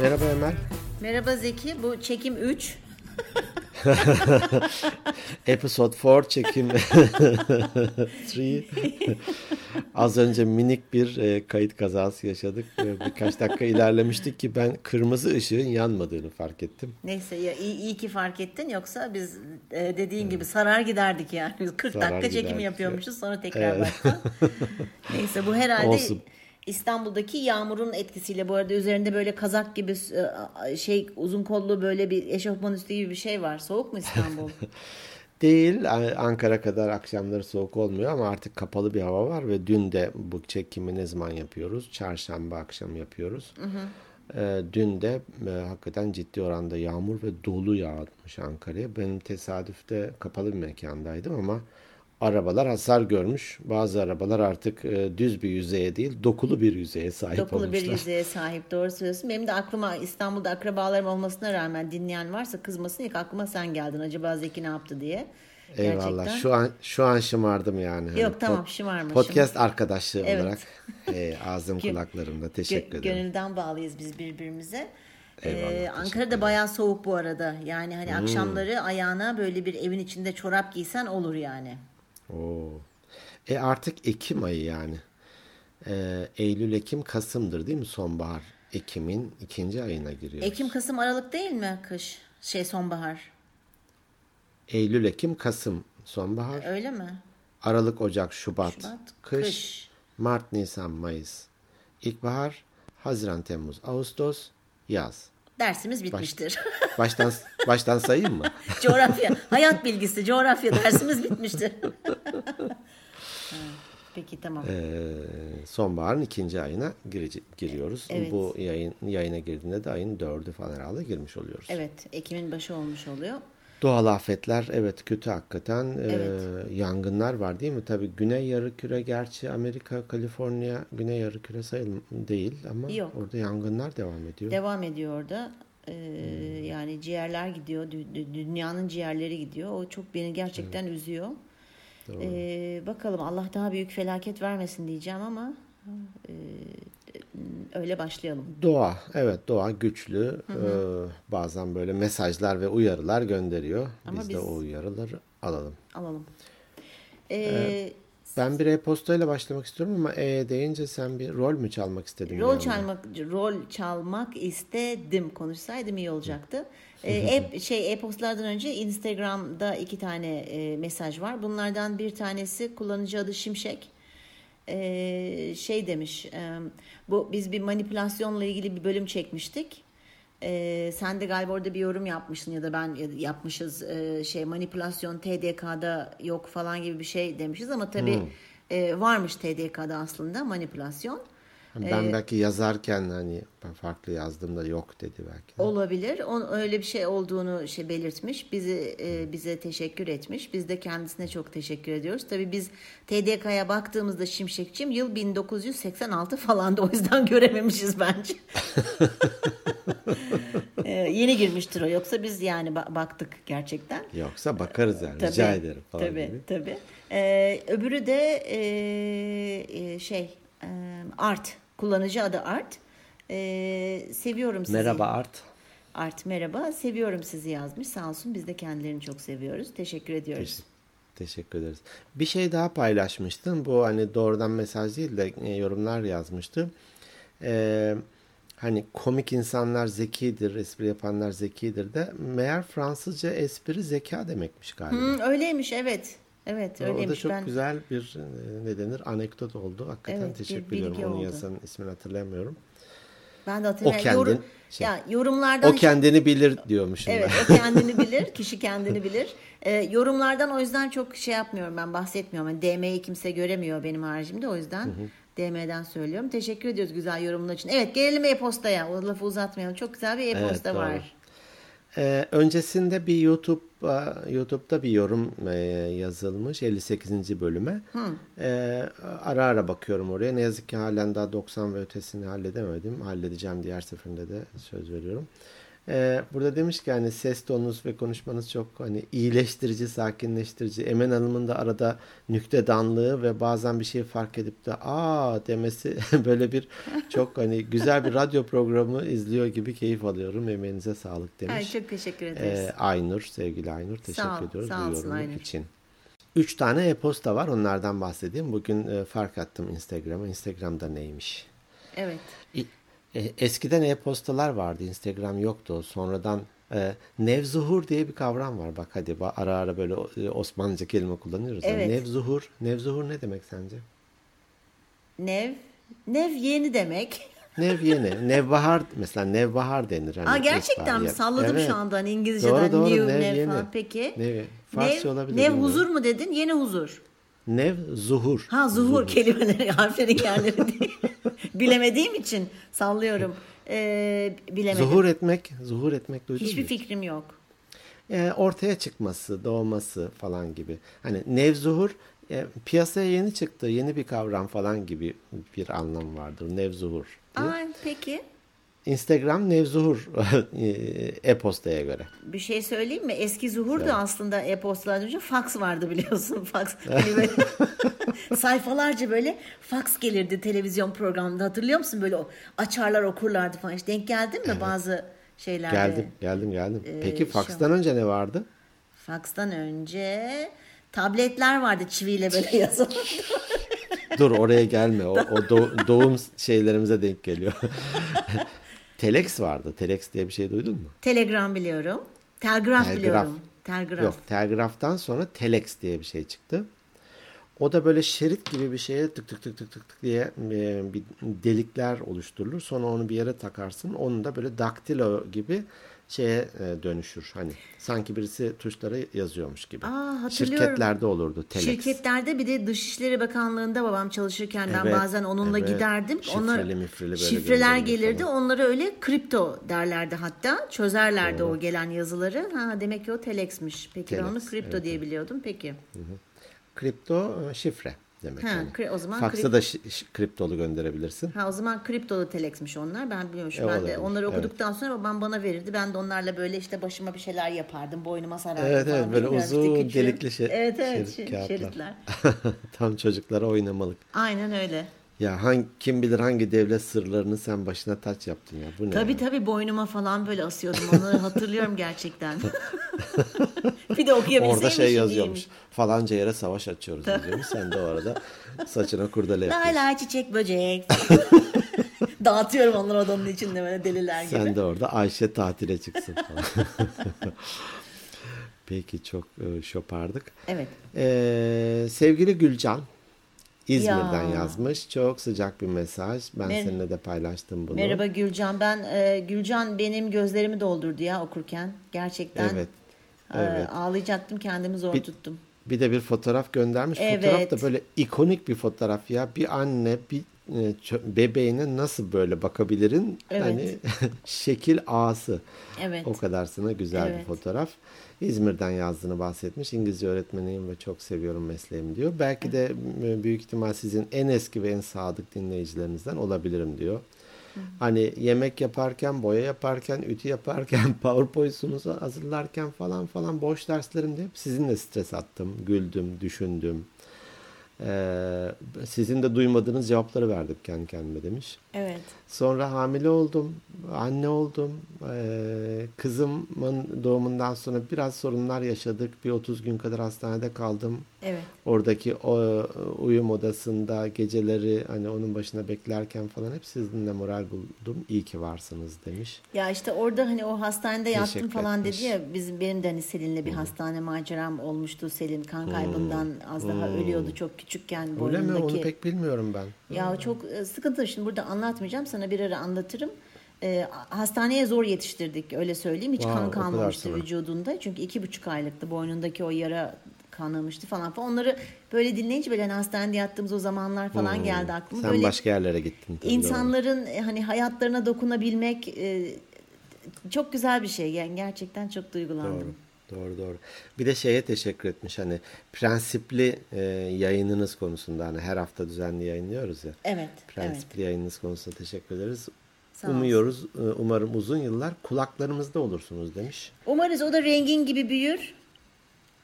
Merhaba Emel. Merhaba Zeki. Bu çekim 3. Episode 4 çekim 3. Az önce minik bir e, kayıt kazası yaşadık. E, birkaç dakika ilerlemiştik ki ben kırmızı ışığın yanmadığını fark ettim. Neyse ya iyi, iyi ki fark ettin yoksa biz e, dediğin gibi sarar giderdik yani. Biz 40 Sarar dakika çekim yapıyormuşuz sonra tekrar baştan. Neyse bu herhalde Olsun. İstanbul'daki yağmurun etkisiyle bu arada üzerinde böyle kazak gibi e, şey uzun kollu böyle bir eşofman üstü gibi bir şey var. Soğuk mu İstanbul? Değil. Ankara kadar akşamları soğuk olmuyor ama artık kapalı bir hava var ve dün de bu çekimi ne zaman yapıyoruz? Çarşamba akşam yapıyoruz. E, dün de e, hakikaten ciddi oranda yağmur ve dolu yağmış Ankara'ya. Benim tesadüfte kapalı bir mekandaydım ama arabalar hasar görmüş. Bazı arabalar artık e, düz bir yüzeye değil, dokulu bir yüzeye sahip Dokulu bir olmuşlar. yüzeye sahip doğru söylüyorsun. Benim de aklıma İstanbul'da akrabalarım olmasına rağmen dinleyen varsa kızmasın ilk aklıma sen geldin. Acaba Zeki ne yaptı diye. Eyvallah. Gerçekten. Şu an şu an şımardım yani. Hani Yok, tamam, pod- şımarma, Podcast arkadaşlığı Evet. olarak e, ağzım kulaklarımda teşekkür ederim. Gönülden bağlıyız biz birbirimize. Eyvallah, Ee, Hmm. Ankara'da bayağı soğuk bu arada. Yani hani akşamları ayağına böyle bir evin içinde çorap giysen olur yani. Oo. E artık Ekim ayı yani. E, Eylül, Ekim, Kasım'dır değil mi sonbahar? Ekim'in ikinci ayına giriyor. Ekim, Kasım, Aralık değil mi kış? Şey sonbahar. Eylül, Ekim, Kasım sonbahar. Öyle mi? Aralık, Ocak, Şubat, Şubat, kış, kış. Mart, Nisan, Mayıs, ilkbahar, Haziran, Temmuz, Ağustos, yaz. Dersimiz bitmiştir. Baştan baştan sayayım mı? coğrafya, hayat bilgisi, coğrafya dersimiz bitmiştir. Peki tamam. Ee, sonbaharın ikinci ayına giriyoruz. Evet. Bu yayın yayına girdiğinde de ayın dördü falan herhalde girmiş oluyoruz. Evet, Ekim'in başı olmuş oluyor. Doğal afetler evet kötü hakikaten. Ee, Evet. yangınlar var değil mi? Tabii Güney Yarıküre gerçi Amerika, Kaliforniya Güney Yarıküre sayılım değil ama Yok. orada yangınlar devam ediyor. Devam ediyor orada. Ee, Yani ciğerler gidiyor. dü- dü- Dünyanın ciğerleri gidiyor. O çok beni gerçekten üzüyor. Ee, bakalım Allah daha büyük felaket vermesin diyeceğim ama e, öyle başlayalım. Doğa evet doğa güçlü. Ee, bazen böyle mesajlar ve uyarılar gönderiyor. Ama biz, de biz- o uyarıları alalım. Alalım. Ee, Ben bir e-postayla başlamak istiyorum ama e deyince sen bir rol mü çalmak istedin? Rol anda? çalmak rol çalmak istedim konuşsaydım iyi olacaktı. Ee, e, şey e-postalardan önce Instagram'da iki tane e, mesaj var. Bunlardan bir tanesi kullanıcı adı Şimşek. Şey demiş. e, bu biz bir manipülasyonla ilgili bir bölüm çekmiştik. Sen de galiba orada bir yorum yapmışsın ya da ben yapmışız e, şey manipülasyon TDK'da yok falan gibi bir şey demişiz ama tabii e, varmış TDK'da aslında manipülasyon. Ben Ee, belki yazarken hani ben farklı yazdığımda yok dedi belki. Olabilir. On, öyle bir şey olduğunu şey belirtmiş. Bizi e, bize teşekkür etmiş. Biz de kendisine çok teşekkür ediyoruz. Tabii biz TDK'ya baktığımızda Şimşekçim yıl 1986 falan da o yüzden görememişiz bence. E, yeni girmiştir o. Yoksa biz yani ba- baktık gerçekten. Yoksa bakarız yani Tabii, rica ederim falan tabii, gibi. Tabii. Ee, öbürü de e, e, şey Art. Kullanıcı adı Art. Ee, seviyorum sizi. Merhaba Art. Art merhaba. Seviyorum sizi yazmış. Sağ olsun biz de kendilerini çok seviyoruz. Teşekkür ediyoruz. Teş- teşekkür ederiz. Bir şey daha paylaşmıştın. Bu hani doğrudan mesaj değil de e, yorumlar yazmıştı. Ee, hani komik insanlar zekidir, espri yapanlar zekidir de meğer Fransızca espri zeka demekmiş galiba. Hı, öyleymiş evet. Evet O da öyleymiş. çok ben güzel bir e, ne denir anekdot oldu. Hakikaten Evet, teşekkür ediyorum. Onu oldu. yazanın ismini hatırlamıyorum. ben de hatırlıyorum. kendin- Yorum- şey- ya yorumlardan O hiç- kendini bilir diyormuşum Evet ben. o kendini bilir. Kişi kendini bilir. Ee, yorumlardan o yüzden çok şey yapmıyorum ben bahsetmiyorum. Yani DM'yi kimse göremiyor benim haricimde o yüzden DM'den söylüyorum. Teşekkür ediyoruz güzel yorumlar için. Evet gelelim e-postaya. O lafı uzatmayalım. Çok güzel bir e-posta Evet, doğru. Ee, öncesinde bir YouTube e, YouTube'da bir yorum e, yazılmış 58. bölüme. Ee, ara ara bakıyorum oraya. Ne yazık ki halen daha 90 ve ötesini halledemedim. Halledeceğim diğer seferinde de söz veriyorum. Ee, burada demiş ki hani ses tonunuz ve konuşmanız çok hani iyileştirici, sakinleştirici. Emen Hanım'ın da arada nüktedanlığı ve bazen bir şey fark edip de aa demesi böyle bir çok hani güzel bir radyo programı izliyor gibi keyif alıyorum. Emeğinize sağlık demiş. Ay, çok teşekkür ederiz. Ee, Aynur, sevgili Aynur teşekkür Sağ ol, ediyoruz sağ bu olsun yorumluk Aynur. için. Üç tane e-posta var onlardan bahsedeyim. Bugün e, fark attım Instagram'a. Instagram'da neymiş? Evet. İ- e, Eskiden e-postalar vardı. Instagram yoktu. Sonradan e, nevzuhur diye bir kavram var. Bak hadi ara ara böyle e, Osmanlıca kelime kullanıyoruz. Evet. Nevzuhur. Nevzuhur ne demek sence? Nev. Nev yeni demek. Nev yeni. Nevbahar mesela nevbahar denir. Hani Aa, gerçekten mi? Salladım Evet. şu anda hani İngilizceden Doğru, doğru. new, Nev nev, yeni. falan. Peki. Nev. Farsça nev, olabilir, Nev huzur mu dedin? Yeni huzur. Nev zuhur. Ha zuhur, kelimeleri, harflerin yerleri değil. Bilemediğim için sallıyorum. Ee, bilemedim. Zuhur etmek, zuhur etmek duydun Hiçbir mu? fikrim yok. e, ortaya çıkması, doğması falan gibi. Hani nevzuhur e, piyasaya yeni çıktı, yeni bir kavram falan gibi bir anlam vardır. Nevzuhur. Aa, peki. Instagram nevzuhur e, e-postaya göre. Bir şey söyleyeyim mi? Eski Zuhur da aslında e-postalardan önce fax vardı biliyorsun. Fax. Hani böyle sayfalarca böyle fax gelirdi televizyon programında. Hatırlıyor musun? Böyle o- açarlar okurlardı falan. Hiç denk geldin mi bazı şeylerde? Geldim, geldim, geldim. Peki şu- fakstan önce ne vardı? Fax'tan önce tabletler vardı çiviyle böyle yazılan. Dur oraya gelme. O, o doğ- doğum şeylerimize denk geliyor. Telex vardı. Telex diye bir şey duydun mu? Telegram biliyorum. Telgraf, Telgraf. biliyorum. Telgraf. Yok, telgraftan sonra telex diye bir şey çıktı. O da böyle şerit gibi bir şeye tık tık tık tık tık tık diye e, bir delikler oluşturulur. Sonra onu bir yere takarsın. Onun da böyle daktilo gibi şeye e, dönüşür. Hani sanki birisi tuşlara yazıyormuş gibi. Aa. Şirketlerde olurdu telex. Şirketlerde bir de Dışişleri Bakanlığı'nda babam çalışırken ben Evet, bazen onunla evet. giderdim. Onlar Şifreli mifreli böyle şifreler gelirdi. falan. Onlara öyle kripto derlerdi hatta. Çözerlerdi o gelen yazıları. Ha demek ki o telexmiş. Peki ben onu Telex, kripto diye biliyordum. Peki. Kripto e, şifre demek. Ha, yani. o zaman Faksa krip- da kriptolu gönderebilirsin. Ha o zaman kriptolu telexmiş onlar. Ben biliyormuşum. E, ben de onları evet. okuduktan sonra babam bana verirdi. Ben de onlarla böyle işte başıma bir şeyler yapardım. Boynuma sarardım Evet evet böyle Bilmiyorum uzun küçüğüm. delikli şey, Evet evet şerit şeritler. Tam çocuklara oynamalık. Aynen öyle. Ya hangi, kim bilir hangi devlet sırlarını sen başına taç yaptın ya. Bu ne? Tabii ya? tabii boynuma falan böyle asıyordum. Onları hatırlıyorum gerçekten. bir de okuyabilseymişim. Orada şey yazıyormuş. Falanca yere savaş açıyoruz yazıyormuş. Sen de o arada saçına kurdele yapıyorsun. lay çiçek böcek. Dağıtıyorum onları odanın içinde böyle deliler gibi. Sen de orada Ayşe tatile çıksın falan. Peki çok e, şopardık. Evet. Ee, sevgili Gülcan İzmir'den Ya. yazmış. Çok sıcak bir mesaj. Ben Mer- seninle de paylaştım bunu. Merhaba Gülcan. Ben e, Gülcan benim gözlerimi doldurdu ya okurken. Gerçekten. Evet. e, Evet. ağlayacaktım kendimi zor Bir- tuttum. Bir de bir fotoğraf göndermiş. Evet. Fotoğraf da böyle ikonik bir fotoğraf ya. Bir anne bir e, bebeğine nasıl böyle bakabilirin? Evet. Hani şekil ağası. Evet. O kadarsına güzel bir Evet. fotoğraf. İzmir'den yazdığını bahsetmiş. İngilizce öğretmeniyim ve çok seviyorum mesleğimi diyor. Belki de büyük ihtimal sizin en eski ve en sadık dinleyicilerinizden olabilirim diyor. Hani yemek yaparken, boya yaparken, ütü yaparken, PowerPoint sunusu hazırlarken falan falan boş derslerimde hep sizinle stres attım, güldüm, düşündüm. Ee, sizin de duymadığınız cevapları verdim kendi kendime demiş. Evet. Sonra hamile oldum, anne oldum. Ee, kızımın doğumundan sonra biraz sorunlar yaşadık. Bir 30 gün kadar hastanede kaldım. Evet. Oradaki o uyum odasında geceleri hani onun başına beklerken falan hep sizinle moral buldum. İyi ki varsınız demiş. Ya işte orada hani o hastanede yattım Teşekkür falan etmiş. dedi ya bizim benim de hani Selin'le bir hastane maceram olmuştu. Selin kan kaybından az daha ölüyordu çok küçükken Öyle mi? Onu pek bilmiyorum ben. Ya çok e, sıkıntılı şimdi burada anlatmayacağım sana bir ara anlatırım. E, hastaneye zor yetiştirdik öyle söyleyeyim. Hiç Wow, kan kalmamıştı vücudunda. Çünkü iki buçuk aylıktı boynundaki o yara kanamıştı falan falan. Onları böyle dinleyince böyle hani hastanede yattığımız o zamanlar falan geldi aklıma. Sen böyle başka yerlere gittin. tabii, doğru. insanların e, hani hayatlarına dokunabilmek e, çok güzel bir şey. Yani gerçekten çok duygulandım. Doğru. Doğru doğru. Bir de şeye teşekkür etmiş hani prensipli e, yayınınız konusunda hani her hafta düzenli yayınlıyoruz ya. Evet. Evet. Prensipli yayınınız konusunda teşekkür ederiz. Sağ Umuyoruz, e, umarım uzun yıllar kulaklarımızda olursunuz demiş. Umarız o da rengin gibi büyür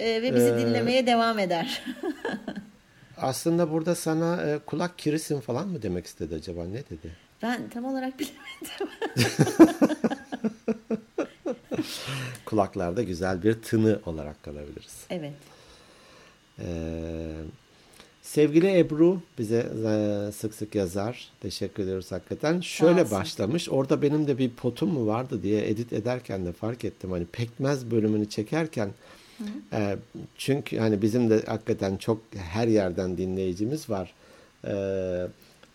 e, ve bizi Ee, dinlemeye devam eder. Aslında burada sana e, kulak kirisin falan mı demek istedi acaba? Ne dedi? ben tam olarak bilemedim. Kulaklarda güzel bir tını olarak kalabiliriz. evet. Ee, sevgili Ebru bize e, sık sık yazar. Teşekkür ediyoruz hakikaten. Şöyle başlamış. Orada benim de bir potum mu vardı diye edit ederken de fark ettim. Hani pekmez bölümünü çekerken e, çünkü hani bizim de hakikaten çok her yerden dinleyicimiz var. E,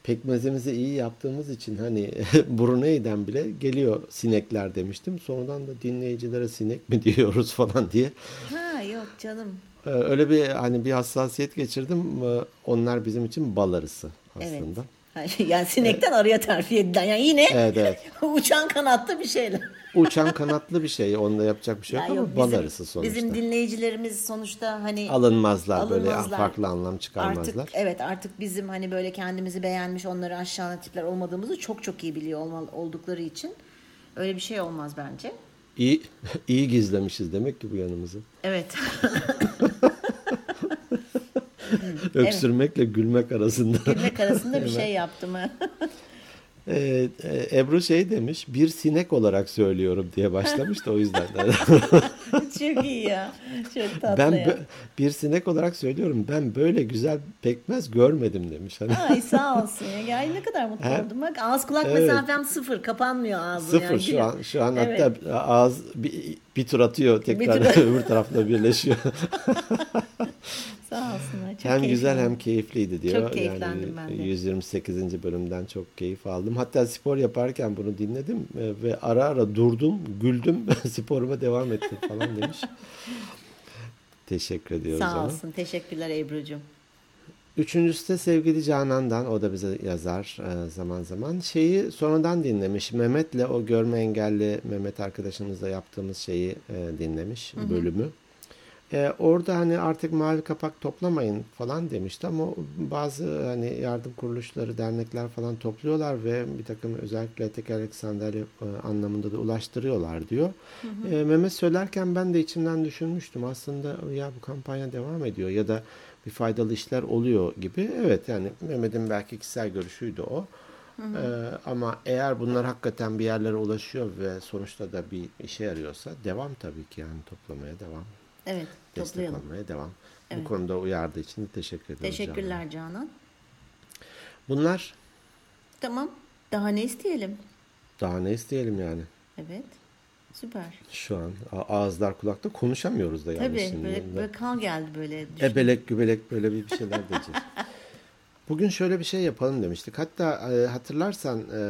pekmezimizi iyi yaptığımız için hani Brunei'den bile geliyor sinekler demiştim. Sonradan da dinleyicilere sinek mi diyoruz falan diye. Ha yok canım. Ee, Öyle bir hani bir hassasiyet geçirdim. Ee, Onlar bizim için bal arısı aslında. Yani sinekten arıya terfi edilen. Yani yine Evet evet. uçan kanatlı bir şeyler. Uçan kanatlı bir şey. Onda yapacak bir şey yok Ya ama yok, bal arısı sonuçta. Bizim dinleyicilerimiz sonuçta hani Alınmazlar, böyle Alınmazlar. farklı anlam çıkarmazlar. Artık evet artık bizim hani böyle kendimizi beğenmiş onları aşağılayan tipler olmadığımızı çok çok iyi biliyor olma, oldukları için öyle bir şey olmaz bence. İyi, iyi gizlemişiz demek ki bu yanımızı. Evet. Öksürmekle gülmek arasında. Gülmek arasında bir şey yaptım. Ee, e, Ebru şey demiş, bir sinek olarak söylüyorum diye başlamış da o yüzden. çok iyi ya. Çok tatlı ben ya. bir sinek olarak söylüyorum, ben böyle güzel pekmez görmedim demiş. Hani Ay sağ olsun ya. Ay ne kadar mutlu He? oldum. Bak ağız kulak Evet. mesafem sıfır. Kapanmıyor ağzım. Sıfır yani. şu an şu an Evet. hatta ağız bir, bir tur atıyor tekrar tur- öbür tarafla birleşiyor. Sağ olsunlar. Çok hem keyifli güzel hem keyifliydi diyor. Çok keyiflendim yani ben de. 128. bölümden çok keyif aldım. Hatta spor yaparken bunu dinledim e, ve ara ara durdum, güldüm, sporuma devam ettim falan demiş. Teşekkür ediyoruz Sağ ona. olsun. Teşekkürler Ebru'cum. Üçüncüsü de sevgili Canan'dan o da bize yazar e, zaman zaman. Şeyi sonradan dinlemiş. Mehmet'le o görme engelli Mehmet arkadaşımızla yaptığımız şeyi e, dinlemiş bölümü. E, orada hani artık mavi kapak toplamayın falan demişti ama bazı hani yardım kuruluşları, dernekler falan topluyorlar ve bir takım özellikle tekerlek sandalye e, anlamında da ulaştırıyorlar diyor. E, Mehmet söylerken ben de içimden düşünmüştüm aslında ya bu kampanya devam ediyor ya da bir faydalı işler oluyor gibi. Evet yani Mehmet'in belki kişisel görüşüydü o. Ee, ama eğer bunlar hakikaten bir yerlere ulaşıyor ve sonuçta da bir işe yarıyorsa devam tabii ki yani toplamaya devam. Evet. Destek Toplayalım. olmaya devam. Evet. Bu konuda uyardığı için teşekkür. Canan. Teşekkürler Canan. Bunlar Tamam. Daha ne isteyelim? daha ne isteyelim yani. Evet. Süper. Şu an ağızlar kulakta konuşamıyoruz da yani Tabii şimdi. böyle, böyle kan geldi böyle. düştü. Ebelek gübelek böyle bir şeyler diyeceğiz. Bugün şöyle bir şey yapalım demiştik. Hatta e, hatırlarsan e,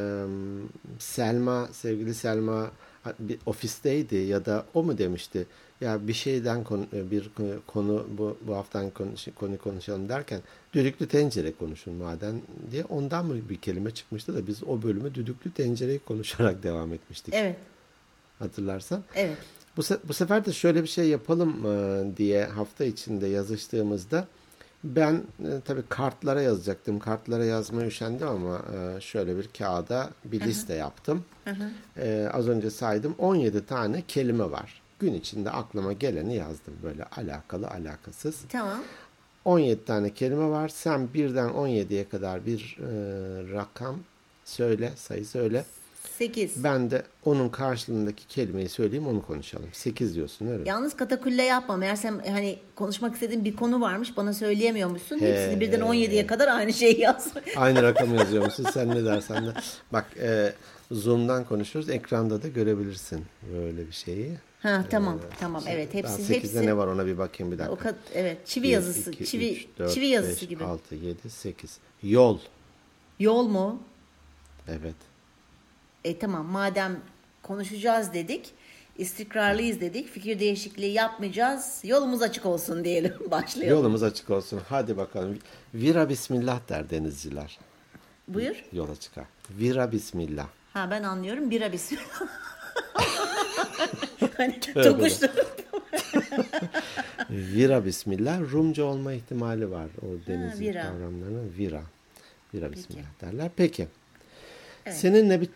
Selma, sevgili Selma bir ofisteydi ya da o mu demişti? Ya bir şeyden konu, e, bir konu bu, bu haftan konu, konu konuşalım derken düdüklü tencere konuşun maden diye ondan mı bir kelime çıkmıştı da biz o bölümü düdüklü tencereyi konuşarak devam etmiştik. Evet. Hatırlarsan. Evet. Bu, se- bu sefer de şöyle bir şey yapalım e, diye hafta içinde yazıştığımızda ben e, tabii kartlara yazacaktım. Kartlara yazmaya üşendim ama e, şöyle bir kağıda bir liste yaptım. E, az önce saydım 17 tane kelime var. Gün içinde aklıma geleni yazdım böyle alakalı alakasız. Tamam. 17 tane kelime var. Sen birden 17'ye kadar bir e, rakam söyle, sayı söyle. 8. Ben de onun karşılığındaki kelimeyi söyleyeyim onu konuşalım. 8 diyorsun öyle mi? Yalnız katakulle yapma. Meğersem hani konuşmak istediğin bir konu varmış. Bana söyleyemiyormuşsun. He. Hepsini birden 17'ye kadar aynı şeyi yaz. Aynı rakamı yazıyor musun? Sen ne dersen de. Bak e, Zoom'dan konuşuyoruz. Ekranda da görebilirsin böyle bir şeyi. ha tamam. tamam. Evet. Hepsi 8'de hepsi. ne var ona bir bakayım bir dakika. O kad evet. Çivi 1, yazısı. 2, çivi 3, 4, çivi yazısı 5, gibi. 6, 7, 8. Yol. Yol mu? Evet. E tamam. Madem konuşacağız dedik. istikrarlıyız dedik. Fikir değişikliği yapmayacağız. Yolumuz açık olsun diyelim. Başlayalım. Yolumuz açık olsun. Hadi bakalım. Vira bismillah der denizciler. Buyur. Yola çıkar. Vira bismillah. Ha ben anlıyorum. Bira bismillah. hani tokuşturup. Vira bismillah Rumca olma ihtimali var. O vira. kavramlarına vira. Vira bismillah derler. Peki. Seninle bir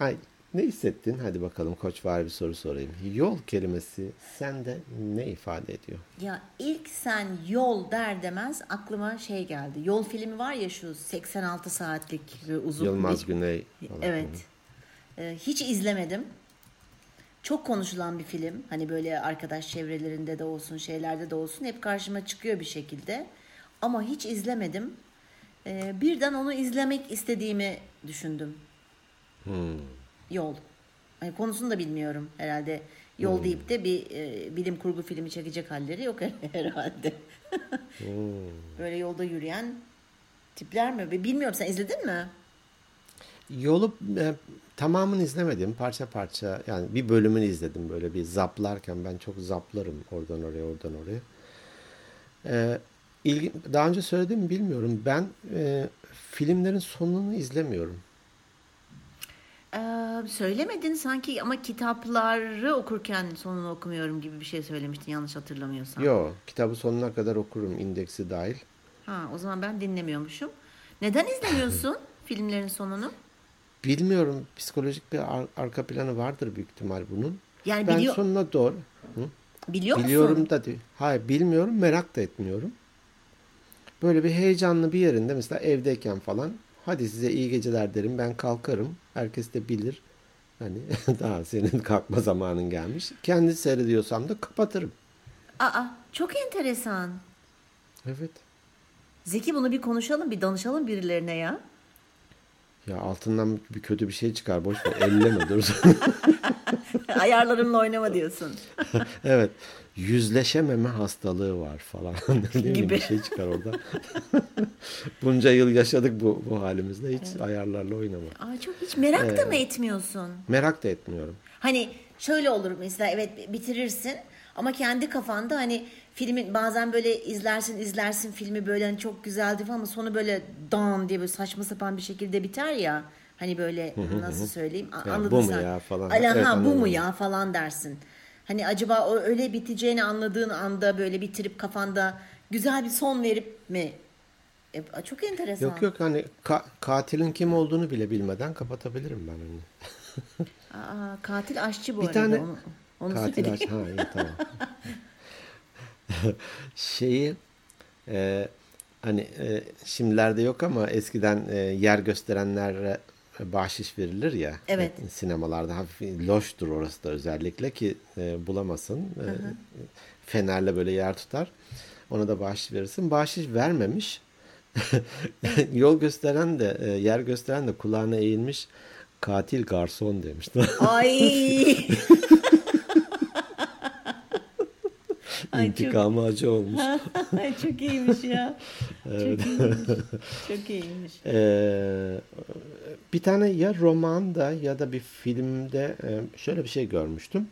Ay, ne hissettin? Hadi bakalım koç var bir soru sorayım. Yol kelimesi sende ne ifade ediyor? Ya ilk sen yol der demez aklıma şey geldi. Yol filmi var ya şu 86 saatlik ve uzun. Yılmaz Hiç- Güney falan. Evet. Ee, hiç izlemedim. Çok konuşulan bir film. Hani böyle arkadaş çevrelerinde de olsun, şeylerde de olsun hep karşıma çıkıyor bir şekilde. Ama hiç izlemedim. Ee, birden onu izlemek istediğimi düşündüm. Yol. Hani konusunu da bilmiyorum herhalde. Yol deyip de bir e, bilim kurgu filmi çekecek halleri yok herhalde. Böyle yolda yürüyen tipler mi? Bilmiyorum sen izledin mi? Yolu e, tamamını izlemedim. Parça parça yani bir bölümünü izledim böyle bir zaplarken ben çok zaplarım oradan oraya oradan oraya. E, ilgi, daha önce söyledim mi bilmiyorum. Ben e, filmlerin sonunu izlemiyorum. Ee, söylemedin sanki ama kitapları okurken sonunu okumuyorum gibi bir şey söylemiştin yanlış hatırlamıyorsam. Yo kitabı sonuna kadar okurum indeksi dahil. Ha, o zaman ben dinlemiyormuşum. Neden izlemiyorsun filmlerin sonunu? Bilmiyorum psikolojik bir ar- arka planı vardır büyük ihtimal bunun. Yani ben biliyor, sonuna doğru Hı? biliyor musun? biliyorum da değil. Hayır bilmiyorum merak da etmiyorum. Böyle bir heyecanlı bir yerinde mesela evdeyken falan hadi size iyi geceler derim ben kalkarım. Herkes de bilir. Hani daha senin kalkma zamanın gelmiş. Kendi seyrediyorsam da kapatırım. Aa, çok enteresan. Evet. Zeki bunu bir konuşalım, bir danışalım birilerine ya. Ya altından bir kötü bir şey çıkar. Boş ver. Elleme dur. Ayarlarımla oynama diyorsun. evet. Yüzleşememe hastalığı var falan. Gibi. Bir şey çıkar orada. Bunca yıl yaşadık bu, bu halimizde. Hiç ayarlarla oynama. Aa, çok hiç merak da mı etmiyorsun? Merak da etmiyorum. Hani şöyle olur mesela evet bitirirsin ama kendi kafanda hani filmin bazen böyle izlersin izlersin filmi böyle hani çok güzeldi falan ama sonu böyle dan diye böyle saçma sapan bir şekilde biter ya. Hani böyle nasıl söyleyeyim anladın bu mu sen. ya falan. Ala, Evet, ha, bu mu ya falan dersin. Hani acaba o öyle biteceğini anladığın anda böyle bitirip kafanda güzel bir son verip mi? E, çok enteresan. Yok yok hani ka- katilin kim olduğunu bile bilmeden kapatabilirim ben onu. Aa, katil aşçı bu Bir arada. tane- onu, onu Katil aç. Ha iyi tamam. Şeyi e, hani e, şimdilerde yok ama eskiden e, yer gösterenlere bahşiş verilir ya. Evet. E, Sinemalarda hafif loştur orası da özellikle ki e, bulamasın. E, fenerle böyle yer tutar. Ona da bahşiş verirsin. Bahşiş vermemiş. Yol gösteren de e, yer gösteren de kulağına eğilmiş. Katil garson demişti. Ay. Ay, çok- İntikamı acı olmuş. Çok iyiymiş ya. Çok iyiymiş. Çok iyiymiş. Ee, bir tane ya romanda ya da bir filmde e, şöyle bir şey görmüştüm.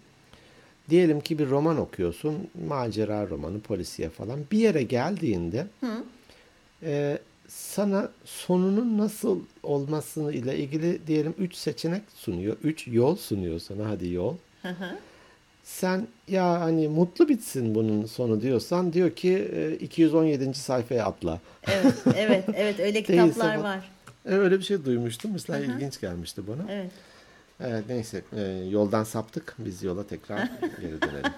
Diyelim ki bir roman okuyorsun, macera romanı, polisiye falan. Bir yere geldiğinde e, sana sonunun nasıl olmasını ile ilgili diyelim 3 seçenek sunuyor. 3 yol sunuyor sana. Hadi yol. Sen ya hani mutlu bitsin bunun sonu diyorsan diyor ki e, 217. sayfaya atla. Evet, evet, evet öyle Değilse kitaplar bak- var. E, Öyle bir şey duymuştum. Mesela ilginç gelmişti bana. Evet. Evet neyse e, yoldan saptık. Biz yola tekrar geri dönelim.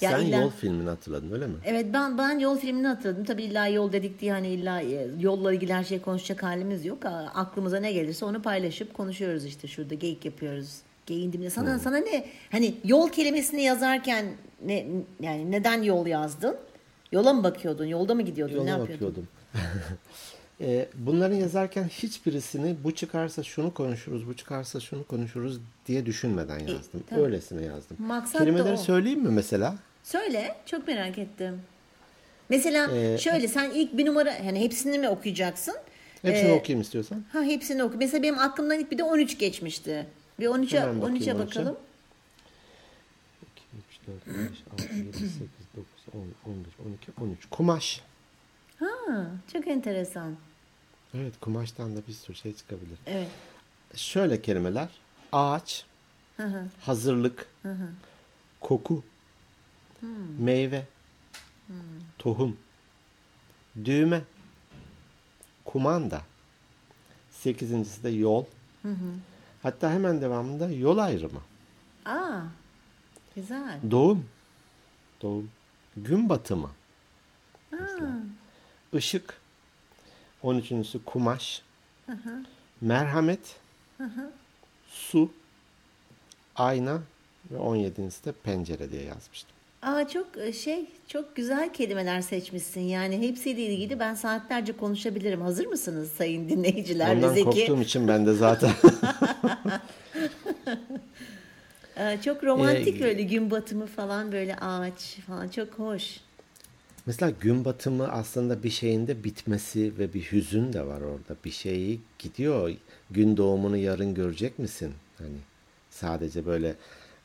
Ya Sen illa- yol filmini hatırladın öyle mi? Evet ben ben yol filmini hatırladım. Tabii illa yol dedik diye hani illa e, yolla ilgili her şeyi konuşacak halimiz yok. Aklımıza ne gelirse onu paylaşıp konuşuyoruz işte şurada geyik yapıyoruz. Geyin dibine. Sana sana ne hani yol kelimesini yazarken ne yani neden yol yazdın? Yola mı bakıyordun? Yolda mı gidiyordun? ne Yola yapıyordun? bakıyordum. E, bunların yazarken hiçbirisini bu çıkarsa şunu konuşuruz, bu çıkarsa şunu konuşuruz diye düşünmeden yazdım. tabii. Öylesine yazdım. Maksat Kelimeleri söyleyeyim mi mesela? Söyle, çok merak ettim. Mesela Ee, şöyle sen ilk bir numara yani hepsini mi okuyacaksın? Hepsini Ee, okuyayım istiyorsan. Ha hepsini oku. Mesela benim aklımdan ilk bir de 13 geçmişti. Bir 13'e Hemen bakayım 13'e 13'e. bakalım. 2, 3, 4, 5, 6, 7, 8, 9, 10, 11, 12, 13. Kumaş. Ha, çok enteresan. Evet kumaştan da bir sürü şey çıkabilir. Evet. Şöyle kelimeler. Ağaç, Hı hı. hazırlık, koku, meyve, tohum, düğme, kumanda. Sekizincisi de yol, Hatta hemen devamında yol ayrımı. Aa, güzel. Doğum. Doğum. Gün batımı. Aa, Işık. 13.sü kumaş. Merhamet. Su. Ayna. Ve 17.si de pencere diye yazmıştım. Aa çok e, şey çok güzel kelimeler seçmişsin. Yani hepsiyle ilgili ben saatlerce konuşabilirim. Hazır mısınız sayın dinleyiciler? Ondan Zeki? korktuğum için ben de zaten çok romantik Ee, öyle gün batımı falan böyle ağaç falan çok hoş. Mesela gün batımı aslında bir şeyin de bitmesi ve bir hüzün de var orada. Bir şeyi gidiyor. Gün doğumunu yarın görecek misin? Hani sadece böyle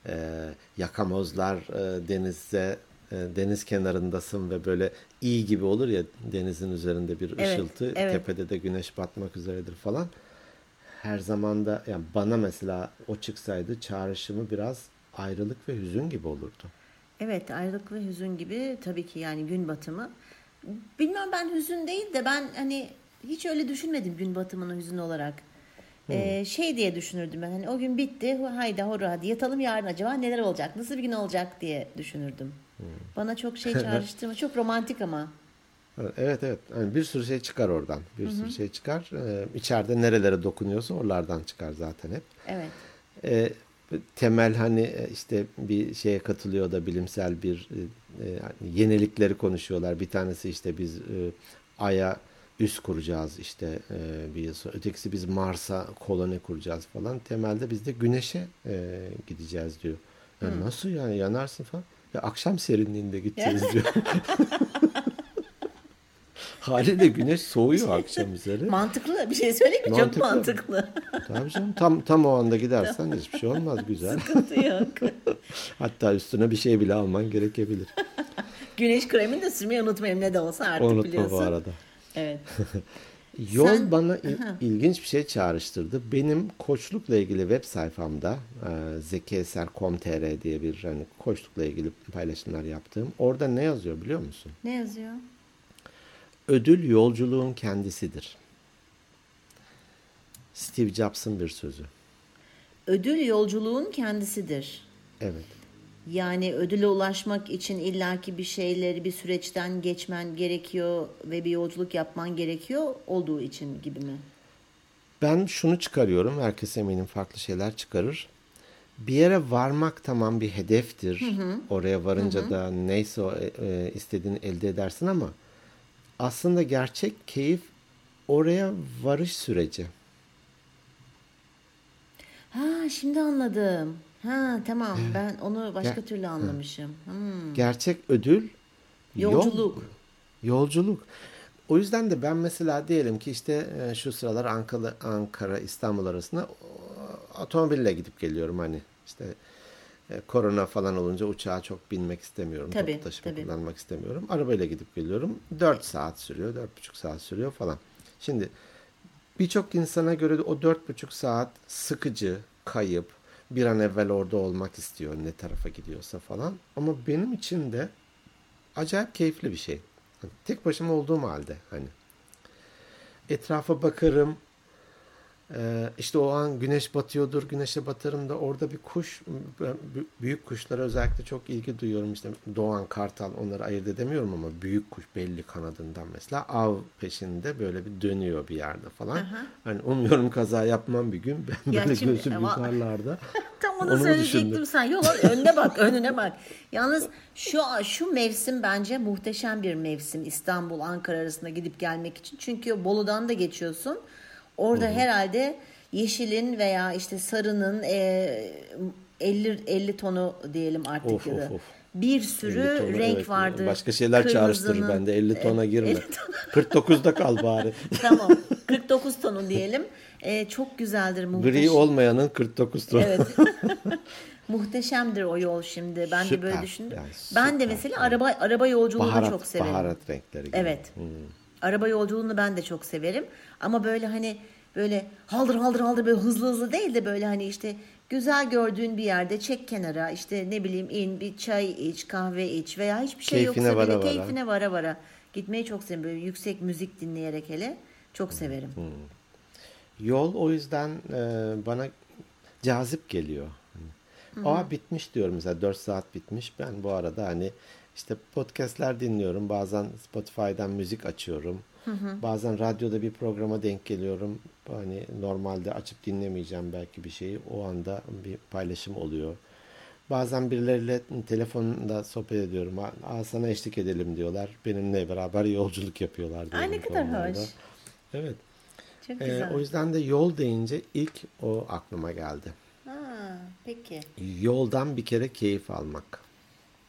e, yakamozlar e, denizde e, deniz kenarındasın ve böyle iyi gibi olur ya denizin üzerinde bir Evet, ışıltı, evet. tepede de güneş batmak üzeredir falan. Her zaman da yani bana mesela o çıksaydı çağrışımı biraz ayrılık ve hüzün gibi olurdu. Evet ayrılık ve hüzün gibi tabii ki yani gün batımı. Bilmem ben hüzün değil de ben hani hiç öyle düşünmedim gün batımını hüzün olarak. Ee, şey diye düşünürdüm ben hani o gün bitti haydi hurra hadi yatalım yarın acaba neler olacak nasıl bir gün olacak diye düşünürdüm. Bana çok şey çağrıştırma çok romantik ama. Evet evet. Yani bir sürü şey çıkar oradan. Bir sürü şey çıkar. Ee, içeride nerelere dokunuyorsa oralardan çıkar zaten hep. Evet. Ee, temel hani e, işte bir şeye katılıyor da bilimsel bir e, e, yani yenilikleri konuşuyorlar. Bir tanesi işte biz e, Ay'a üs kuracağız işte e, bir yıl sonra. Ötekisi biz Mars'a koloni kuracağız falan. Temelde biz de Güneş'e e, gideceğiz diyor. Ya Nasıl yani yanarsın falan. Ya akşam serinliğinde gideceğiz diyor. Haliyle güneş soğuyor akşam üzeri. Mantıklı bir şey söyleyeyim mi? Çok Mantıklı. mantıklı. Tabii canım tam tam o anda gidersen hiçbir şey olmaz güzel. Sıkıntı yok. Hatta üstüne bir şey bile alman gerekebilir. Güneş kremini de sürmeyi unutmayın ne de olsa artık Unutma biliyorsun. bu arada. Evet. Yol Sen- bana il- ilginç bir şey çağrıştırdı. Benim koçlukla ilgili web sayfamda e, zekieser.com.tr diye bir hani koçlukla ilgili paylaşımlar yaptığım. Orada ne yazıyor biliyor musun? Ne yazıyor? Ödül yolculuğun kendisidir. Steve Jobs'ın bir sözü. Ödül yolculuğun kendisidir. Evet. Yani ödüle ulaşmak için illaki bir şeyleri bir süreçten geçmen gerekiyor ve bir yolculuk yapman gerekiyor olduğu için gibi mi? Ben şunu çıkarıyorum. Herkes eminim farklı şeyler çıkarır. Bir yere varmak tamam bir hedeftir. Oraya varınca da neyse o, e, e, istediğini elde edersin ama aslında gerçek keyif oraya varış süreci. Ha şimdi anladım. Ha tamam ben onu başka Ge- türlü anlamışım. Hmm. Gerçek ödül yol- Yolculuk. yolculuk. O yüzden de ben mesela diyelim ki işte e, şu sıralar Ankara, Ankara İstanbul arasında otomobille gidip geliyorum hani işte e, korona falan olunca uçağa çok binmek istemiyorum. Tabii, Toplu taşıma tabii. kullanmak istemiyorum. Arabayla gidip geliyorum. 4 saat sürüyor, 4,5 saat sürüyor falan. Şimdi birçok insana göre de o 4,5 saat sıkıcı, kayıp, bir an evvel orada olmak istiyor ne tarafa gidiyorsa falan. Ama benim için de acayip keyifli bir şey. Hani tek başıma olduğum halde hani. Etrafa bakarım. Ee, işte o an güneş batıyordur. Güneşe batarım da orada bir kuş, büyük kuşlara özellikle çok ilgi duyuyorum. İşte doğan, kartal onları ayırt edemiyorum ama büyük kuş belli kanadından mesela av peşinde böyle bir dönüyor bir yerde falan. Hani umuyorum kaza yapmam bir gün. Ben Ya böyle şimdi- gözüm ama- yukarılarda. Tam onu, Onu söyleyecektim düşündün? sen. Al, önüne bak, önüne bak. Yalnız şu şu mevsim bence muhteşem bir mevsim İstanbul Ankara arasında gidip gelmek için. Çünkü Bolu'dan da geçiyorsun. Orada herhalde yeşilin veya işte sarının e, 50 50 tonu diyelim artık Of, ya da. of, of. Bir 50 sürü tonu, renk evet. vardı. Başka şeyler çağrıştırır Kırmızının- bende. 50 tona girme. 50 ton. 49'da kal bari. tamam. 49 tonu diyelim. E, çok güzeldir muhteşem. Gri olmayanın 49 tonu. Evet. Muhteşemdir o yol şimdi. Ben de Süper, böyle düşündüm. yani ben de süper. mesela araba araba yolculuğunu baharat, çok severim. baharat renkleri gibi. Evet. Araba yolculuğunu ben de çok severim. Ama böyle hani böyle haldır haldır haldır böyle hızlı hızlı değil de böyle hani işte güzel gördüğün bir yerde çek kenara işte ne bileyim in bir çay iç kahve iç veya hiçbir şey Keyfine yoksa vara vara. keyfine vara vara gitmeyi çok severim. Böyle yüksek müzik dinleyerek hele çok severim. Yol o yüzden e, bana cazip geliyor. Hani, Aa bitmiş diyorum mesela 4 saat bitmiş. Ben bu arada hani işte podcastler dinliyorum. Bazen Spotify'dan müzik açıyorum. Bazen radyoda bir programa denk geliyorum. Hani normalde açıp dinlemeyeceğim belki bir şeyi. O anda bir paylaşım oluyor. Bazen birileriyle telefonda sohbet ediyorum. Aa, sana eşlik edelim diyorlar. Benimle beraber yolculuk yapıyorlar. Ay ne kadar konularda. hoş. Evet. Çok Ee, güzel. o yüzden de yol deyince ilk o aklıma geldi. Ha, peki. Yoldan bir kere keyif almak.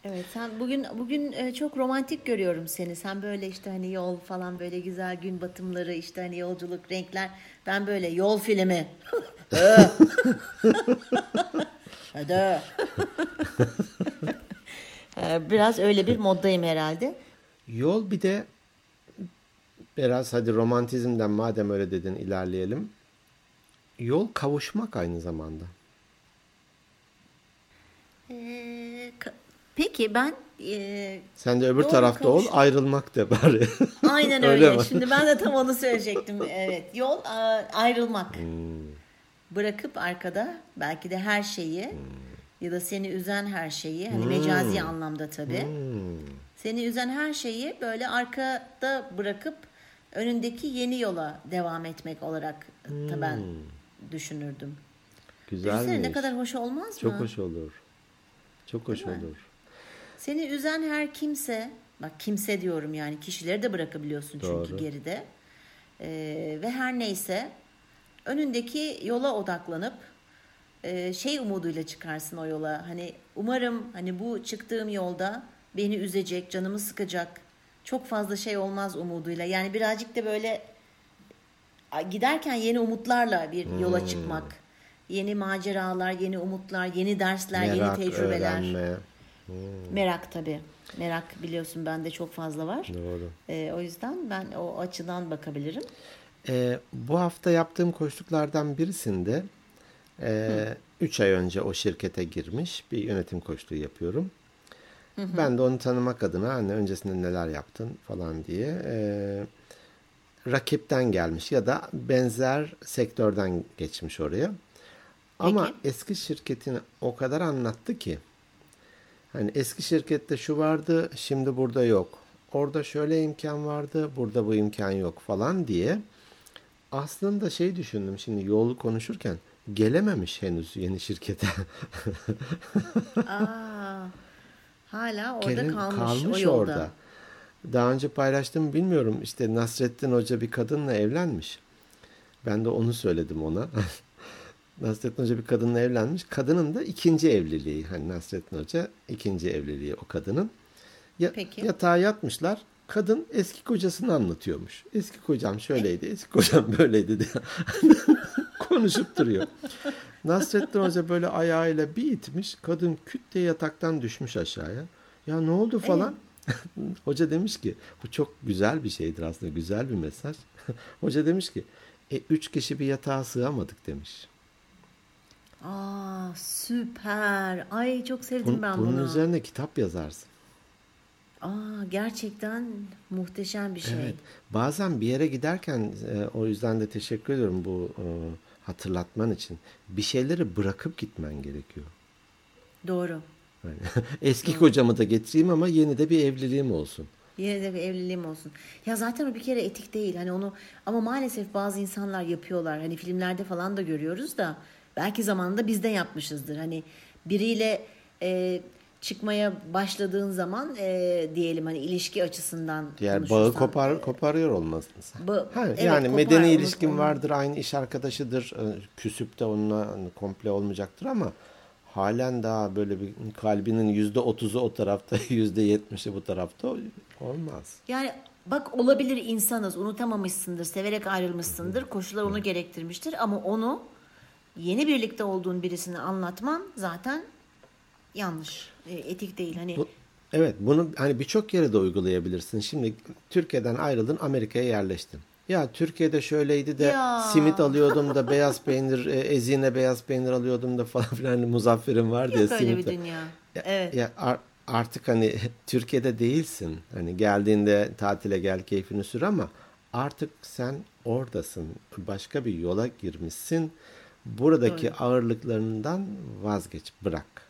Evet sen bugün bugün e, çok romantik görüyorum seni. Sen böyle işte hani yol falan böyle güzel gün batımları işte hani yolculuk renkler. Ben böyle yol filmi. Hadi. Ee, Biraz öyle bir moddayım herhalde. Yol bir de biraz hadi romantizmden madem öyle dedin ilerleyelim. Yol kavuşmak aynı zamanda. Ee, peki ben e, Sen de öbür tarafta kavuş- ol ayrılmak de bari. aynen Öyle öyle. Şimdi ben de tam onu söyleyecektim. Evet yol ayrılmak. Bırakıp arkada belki de her şeyi ya da seni üzen her şeyi hani mecazi anlamda tabii. Hmm. Seni üzen her şeyi böyle arkada bırakıp önündeki yeni yola devam etmek olarak da ben düşünürdüm. Güzelmiş. ne kadar hoş olmaz mı? Çok hoş olur. Çok hoş Değil mi? Seni üzen her kimse, bak kimse diyorum yani kişileri de bırakabiliyorsun çünkü Doğru. geride. Ee, ve her neyse önündeki yola odaklanıp e, şey umuduyla çıkarsın o yola. Hani umarım hani bu çıktığım yolda beni üzecek, canımı sıkacak çok fazla şey olmaz umuduyla. Yani birazcık da böyle giderken yeni umutlarla bir Hmm. yola çıkmak. Yeni maceralar, yeni umutlar, yeni dersler, Merak, yeni tecrübeler. öğrenme. Merak tabii. Merak biliyorsun bende çok fazla var. Doğru. Ee, o yüzden ben o açıdan bakabilirim. Ee, bu hafta yaptığım koçluklardan birisinde 3 ay önce o şirkete girmiş bir yönetim koçluğu yapıyorum. Ben de onu tanımak adına anne öncesinde neler yaptın falan diye e, rakipten gelmiş ya da benzer sektörden geçmiş oraya. Ama Peki. eski şirketini o kadar anlattı ki Hani eski şirkette şu vardı, şimdi burada yok. Orada şöyle imkan vardı, burada bu imkan yok falan diye. Aslında şey düşündüm şimdi yolu konuşurken gelememiş henüz yeni şirkete. Aa, hala orada Gelin- kalmış, o yolda. orada. Daha önce paylaştım bilmiyorum işte Nasrettin Hoca bir kadınla evlenmiş. Ben de onu söyledim ona. Nasrettin Hoca bir kadınla evlenmiş. Kadının da ikinci evliliği. Hani Nasrettin Hoca ikinci evliliği o kadının. Ya, Peki. Yatağa yatmışlar. Kadın eski kocasını anlatıyormuş. Eski kocam şöyleydi, eski kocam böyleydi diye. Konuşup duruyor. Nasrettin Hoca böyle ayağıyla bir itmiş. Kadın küt diye yataktan düşmüş aşağıya. Ya ne oldu falan. Hoca demiş ki bu çok güzel bir şeydir aslında güzel bir mesaj. Hoca demiş ki e, üç kişi bir yatağa sığamadık demiş. Aa, süper. Ay çok sevdim Bun- ben bunun bunu. üzerine kitap yazarsın. Aa, gerçekten muhteşem bir şey. Evet. Bazen bir yere giderken e, o yüzden de teşekkür ediyorum bu e, hatırlatman için. Bir şeyleri bırakıp gitmen gerekiyor. Doğru. Yani eski kocamı da getireyim ama yeni de bir evliliğim olsun. Yine de bir evliliğim olsun. Ya zaten o bir kere etik değil. Hani onu ama maalesef bazı insanlar yapıyorlar. Hani filmlerde falan da görüyoruz da belki zamanında biz de yapmışızdır. Hani biriyle e, çıkmaya başladığın zaman e, diyelim hani ilişki açısından Diğer bağı kopar koparıyor olmasın sen. Ba- Ha, evet, yani kopar, medeni ilişkin onu- vardır, aynı iş arkadaşıdır. e, Küsüp de onunla hani komple olmayacaktır ama halen daha böyle bir kalbinin yüzde otuzu o tarafta, yüzde yetmişi bu tarafta olmaz. Yani bak olabilir insanız unutamamışsındır severek ayrılmışsındır koşullar onu gerektirmiştir ama onu yeni birlikte olduğun birisine anlatman zaten yanlış E, etik değil hani Bu, evet bunu hani birçok yere de uygulayabilirsin. Şimdi Türkiye'den ayrıldın Amerika'ya yerleştin. Ya Türkiye'de şöyleydi de Ya. simit alıyordum da beyaz peynir, e, ezine beyaz peynir alıyordum da falan filan hani Muzaffer'in var diye yok öyle simit. bir dünya. Ya, Evet. ya ar- artık hani Türkiye'de değilsin. Hani geldiğinde tatile gel keyfini sür ama artık sen oradasın. Başka bir yola girmişsin. Buradaki Doğru. ağırlıklarından vazgeç, bırak.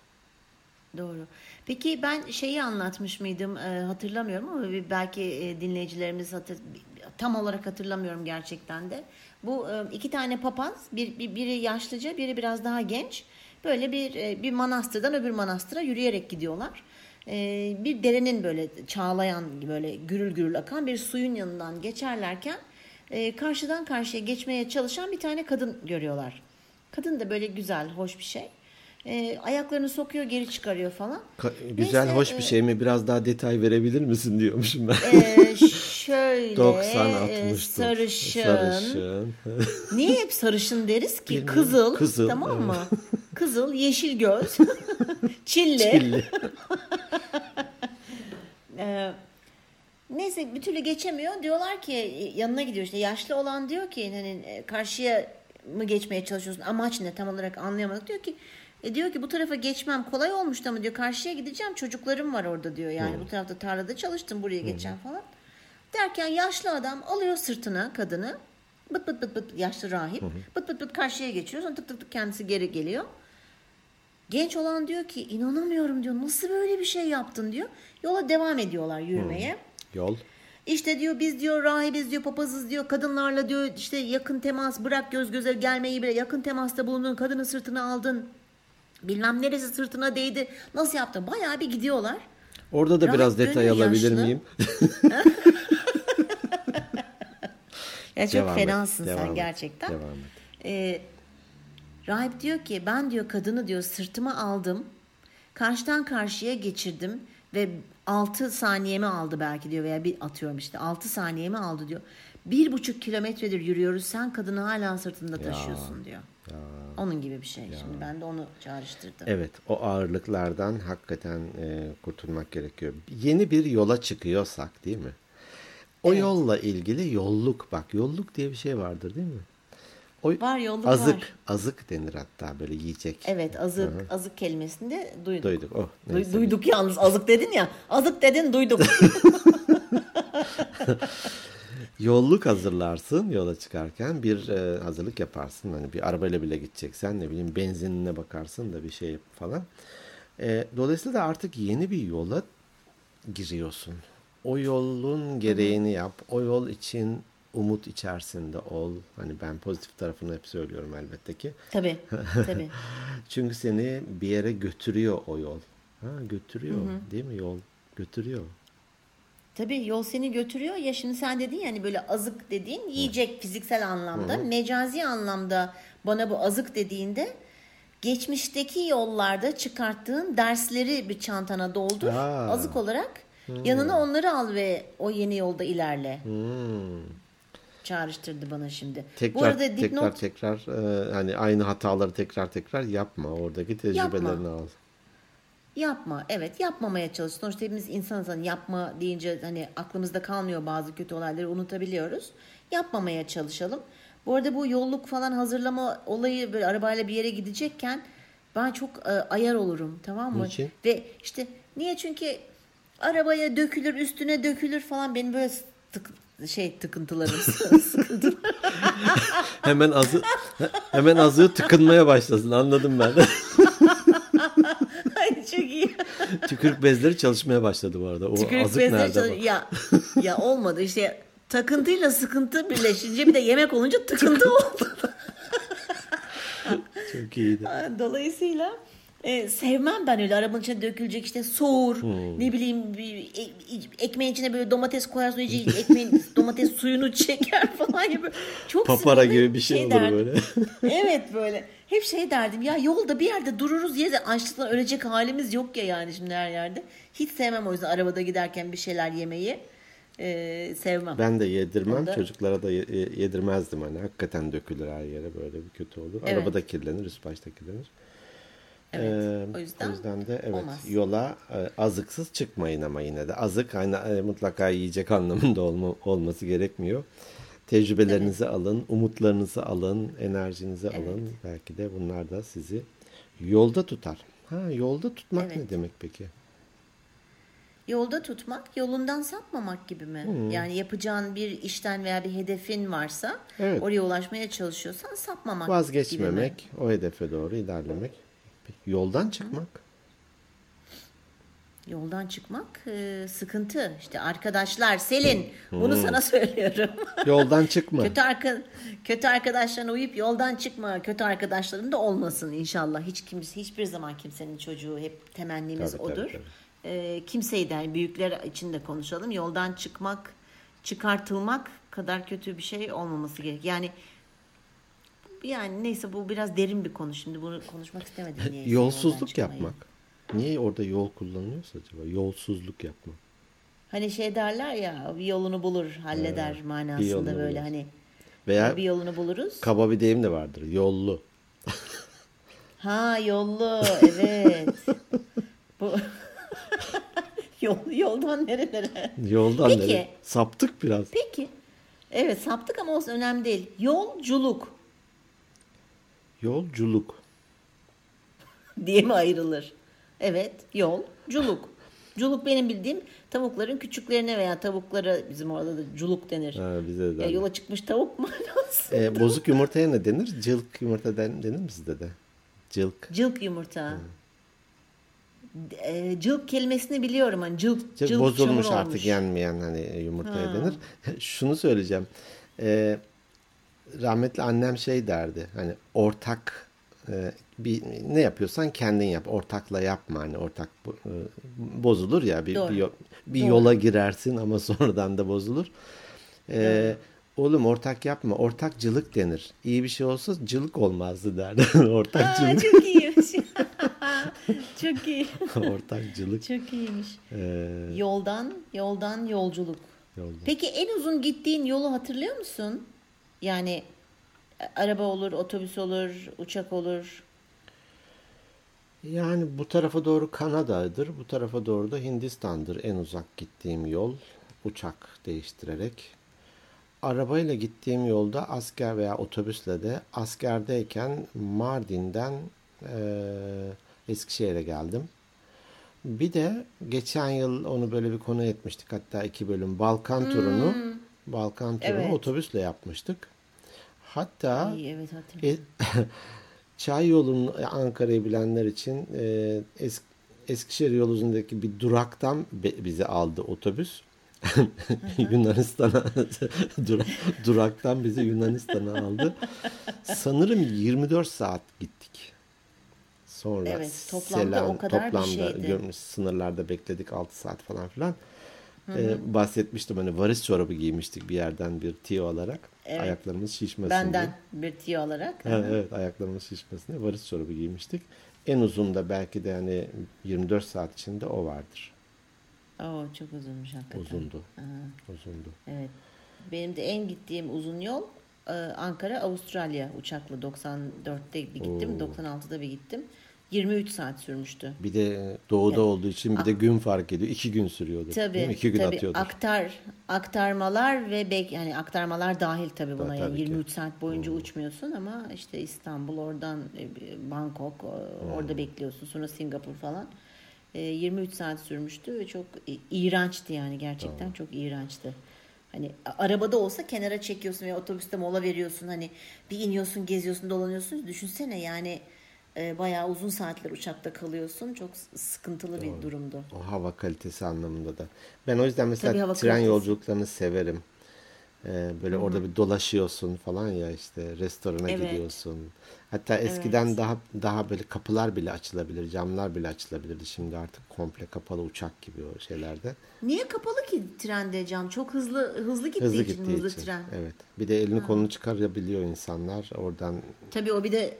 Doğru. Peki ben şeyi anlatmış mıydım e, hatırlamıyorum ama belki e, dinleyicilerimiz hatır, tam olarak hatırlamıyorum gerçekten de. Bu e, iki tane papaz, bir, bir, biri yaşlıca, biri biraz daha genç. Böyle bir e, bir manastırdan öbür manastıra yürüyerek gidiyorlar. E, bir derenin böyle çağlayan böyle gürül gürül akan bir suyun yanından geçerlerken e, karşıdan karşıya geçmeye çalışan bir tane kadın görüyorlar. Kadın da böyle güzel, hoş bir şey. E, ayaklarını sokuyor, geri çıkarıyor falan. Ka- güzel, Neyse, hoş bir şey mi? Biraz daha detay verebilir misin diyormuşum ben. E, şöyle 90 60 sarışın. sarışın. Niye hep sarışın deriz ki? Bilmiyorum. Kızıl, Kızıl, tamam evet. mı? Kızıl, yeşil göz, çilli. çilli. e, neyse bir türlü geçemiyor. Diyorlar ki yanına gidiyor işte yaşlı olan diyor ki hani e, karşıya mı geçmeye çalışıyorsun? Amaç ne tam olarak anlayamadık. Diyor ki e diyor ki bu tarafa geçmem kolay olmuştu ama diyor karşıya gideceğim çocuklarım var orada diyor. Yani hmm. bu tarafta tarlada çalıştım buraya hmm. geçeceğim falan. Derken yaşlı adam alıyor sırtına kadını. Bıt bıt bıt bıt yaşlı rahip. Hı Bıt bıt bıt karşıya geçiyor. Sonra tık tık tık kendisi geri geliyor. Genç olan diyor ki inanamıyorum diyor. Nasıl böyle bir şey yaptın diyor. Yola devam ediyorlar yürümeye. Hı. Yol. İşte diyor biz diyor rahibiz diyor papazız diyor kadınlarla diyor işte yakın temas bırak göz göze gelmeyi bile yakın temasta bulundun kadının sırtına aldın bilmem neresi sırtına değdi nasıl yaptın bayağı bir gidiyorlar. Orada da Rahip biraz detay alabilir yaşlı. miyim? ya çok devam fenasın et, sen et, gerçekten. Devam et. Ee, rahip diyor ki ben diyor kadını diyor sırtıma aldım. Karşıdan karşıya geçirdim ve 6 saniyemi aldı belki diyor veya bir atıyorum işte 6 saniyemi aldı diyor. Bir buçuk kilometredir yürüyoruz sen kadını hala sırtında taşıyorsun ya, diyor. Ya, Onun gibi bir şey. Ya. Şimdi ben de onu çağrıştırdım. Evet o ağırlıklardan hakikaten e, kurtulmak gerekiyor. Yeni bir yola çıkıyorsak değil mi? O evet. yolla ilgili yolluk bak yolluk diye bir şey vardır değil mi? O var yolluk azık, var. Azık denir hatta böyle yiyecek. Evet azık Hı-hı. azık kelimesini de duyduk. Duyduk. Oh, neyse. duyduk yalnız azık dedin ya. Azık dedin duyduk. Yolluk hazırlarsın yola çıkarken bir e, hazırlık yaparsın. Hani bir arabayla bile gideceksen ne bileyim benzinine bakarsın da bir şey falan. E, dolayısıyla da artık yeni bir yola giriyorsun. O yolun gereğini yap. O yol için umut içerisinde ol. Hani ben pozitif tarafını hep söylüyorum elbette ki. Tabii. tabii. Çünkü seni bir yere götürüyor o yol. Ha, götürüyor hı hı. değil mi yol? Götürüyor. Tabii yol seni götürüyor ya şimdi sen dedin yani böyle azık dediğin yiyecek hı. fiziksel anlamda. Hı. Mecazi anlamda bana bu azık dediğinde geçmişteki yollarda çıkarttığın dersleri bir çantana doldur. Aa. Azık olarak hmm. yanına onları al ve o yeni yolda ilerle. Hmm çağrıştırdı bana şimdi. Tekrar, Bu arada dipnot... tekrar tekrar e, hani aynı hataları tekrar tekrar yapma. Oradaki tecrübelerini yapma. al. Yapma. Evet yapmamaya çalış. Sonuçta hepimiz insanız. Hani yapma deyince hani aklımızda kalmıyor bazı kötü olayları unutabiliyoruz. Yapmamaya çalışalım. Bu arada bu yolluk falan hazırlama olayı böyle arabayla bir yere gidecekken ben çok e, ayar olurum tamam mı? Niçin? Ve işte niye çünkü arabaya dökülür üstüne dökülür falan beni böyle tık, şey tıkıntılarım sıkıntı. hemen azı hemen azı tıkınmaya başlasın anladım ben. Ay çok iyi. Tükürük bezleri çalışmaya başladı bu arada. O Tükürük azık bezleri nerede çalış- ya ya olmadı işte takıntıyla sıkıntı birleşince bir de yemek olunca tıkıntı oldu. çok iyiydi. Dolayısıyla e, sevmem ben öyle arabanın içine dökülecek işte soğur hmm. ne bileyim bir, e, ekmeğin içine böyle domates koyarsın iyice ekmeğin domates suyunu çeker falan gibi. Çok Papara gibi bir şey, şey olur derdim. böyle. evet böyle. Hep şey derdim ya yolda bir yerde dururuz de açlıktan ölecek halimiz yok ya yani şimdi her yerde. Hiç sevmem o yüzden arabada giderken bir şeyler yemeyi. Ee, sevmem. Ben de yedirmem. Onda... Çocuklara da yedirmezdim hani. Hakikaten dökülür her yere böyle bir kötü olur. Evet. Arabada kirlenir, üst başta kirlenir. Evet, o yüzden, o yüzden de evet olmaz. yola e, azıksız çıkmayın ama yine de azık e, mutlaka yiyecek anlamında olma, olması gerekmiyor. Tecrübelerinizi evet. alın, umutlarınızı alın, enerjinizi evet. alın. Belki de bunlar da sizi yolda tutar. Ha yolda tutmak evet. ne demek peki? Yolda tutmak, yolundan sapmamak gibi mi? Hmm. Yani yapacağın bir işten veya bir hedefin varsa Evet. oraya ulaşmaya çalışıyorsan sapmamak gibi mi? Vazgeçmemek, o hedefe doğru ilerlemek. Yoldan çıkmak. Yoldan çıkmak e, sıkıntı. İşte arkadaşlar Selin Hmm. bunu sana söylüyorum. Yoldan çıkma. kötü arka kötü arkadaşlarına uyup yoldan çıkma. Kötü arkadaşların da olmasın inşallah. Hiç kimse hiçbir zaman kimsenin çocuğu hep temennimiz Tabii, tabii, odur. tabii. E, kimseyi de büyükler için de konuşalım. Yoldan çıkmak, çıkartılmak kadar kötü bir şey olmaması gerek. Yani yani neyse bu biraz derin bir konu şimdi bunu konuşmak istemedim. yoldan Yolsuzluk yapmak. Niye orada yol kullanılıyorsa acaba? Yolsuzluk yapmak. Hani şey derler ya bir yolunu bulur halleder bir manasında böyle bulur. hani Veya bir yolunu buluruz. kaba bir deyim de vardır. Yollu. Ha yollu evet. Bu Yol, yoldan nerelere? Yoldan Peki. nereye? Saptık biraz. Peki. Evet saptık ama olsun önemli değil. Yolculuk Yolculuk. diye mi ayrılır? Evet yolculuk. Culuk benim bildiğim tavukların küçüklerine veya tavuklara bizim orada da culuk denir. Ha, bize de. Ya yola çıkmış tavuk mu? Ee, bozuk yumurtaya ne denir? Cılk yumurta den, denir mi sizde de? Cılk. Cılk yumurta. E, cılk kelimesini biliyorum. Hani cılk, Cılk cılk bozulmuş artık olmuş. yenmeyen hani yumurtaya denir. Şunu söyleyeceğim. Ee, rahmetli annem şey derdi. Hani ortak e, bir ne yapıyorsan kendin yap. Ortakla yapma hani ortak e, bozulur ya bir Doğru. bir, bir Doğru. yola girersin ama sonradan da bozulur. Ee, oğlum ortak yapma. Ortakcılık denir. İyi bir şey olsa cılık olmazdı derdi. Aa, Ortakcılık. çok iyiymiş. çok iyi. Ortakcılık. Çok iyiymiş. Ee, Yoldan, yoldan yolculuk. yolda. Peki en uzun gittiğin yolu hatırlıyor musun? Yani e, araba olur, otobüs olur, uçak olur. Yani bu tarafa doğru Kanada'dır, bu tarafa doğru da Hindistan'dır en uzak gittiğim yol uçak değiştirerek. Arabayla gittiğim yolda asker veya otobüsle de askerdeyken Mardin'den eee Eskişehir'e geldim. Bir de geçen yıl onu böyle bir konu etmiştik hatta iki bölüm Balkan turunu Balkan turunu Evet. otobüsle yapmıştık. Hatta Ay, evet e, Çay yolunun Ankara'yı bilenler için e, Es- Eskişehir yol üzerindeki bir duraktan be- bizi aldı otobüs. Yunanistan'a dur- duraktan bizi Yunanistan'a aldı. Sanırım 24 saat gittik. Sonra Evet, toplamda o kadar bir toplamda şeydi. görmüş, sınırlarda bekledik 6 saat falan filan. Ee, bahsetmiştim hani varis çorabı giymiştik bir yerden bir tiyo alarak. Evet. Ayaklarımız şişmesin Benden diye. bir tiyo olarak. Ha, evet ayaklarımız şişmesin diye varis çorabı giymiştik. En uzun da belki de hani 24 saat içinde o vardır. Oo, çok uzunmuş hakikaten. Uzundu. Aha, Uzundu. evet. Benim de en gittiğim uzun yol e, Ankara Avustralya uçakla 94'te bir gittim, 96'da bir gittim. 23 saat sürmüştü. Bir de doğuda olduğu için bir de gün fark ediyor. İki gün sürüyordu. değil mi? Tabii, İki gün tabii atıyordu. aktar aktarmalar ve bek yani aktarmalar dahil tabii buna Tabii yani ki. 23 saat boyunca uçmuyorsun ama işte İstanbul oradan e, Bangkok e, orada bekliyorsun sonra Singapur falan. E, 23 saat sürmüştü ve çok iğrençti yani gerçekten çok iğrençti. Hani arabada olsa kenara çekiyorsun veya otobüste mola veriyorsun hani bir iniyorsun geziyorsun dolanıyorsun düşünsene yani e, bayağı uzun saatler uçakta kalıyorsun çok sıkıntılı bir durumdu. O hava kalitesi anlamında da. Ben o yüzden mesela tren kalitesi. yolculuklarını severim. Ee, böyle orada bir dolaşıyorsun falan ya işte restorana Evet. gidiyorsun. Hatta eskiden daha daha böyle kapılar bile açılabilir, camlar bile açılabilirdi. Şimdi artık komple kapalı uçak gibi o şeylerde. Niye kapalı ki trende cam? Çok hızlı hızlı gittiği Hızlı için gittiği hızlı için. tren. Evet. Bir de elini kolunu çıkarabiliyor insanlar. Oradan Tabii o bir de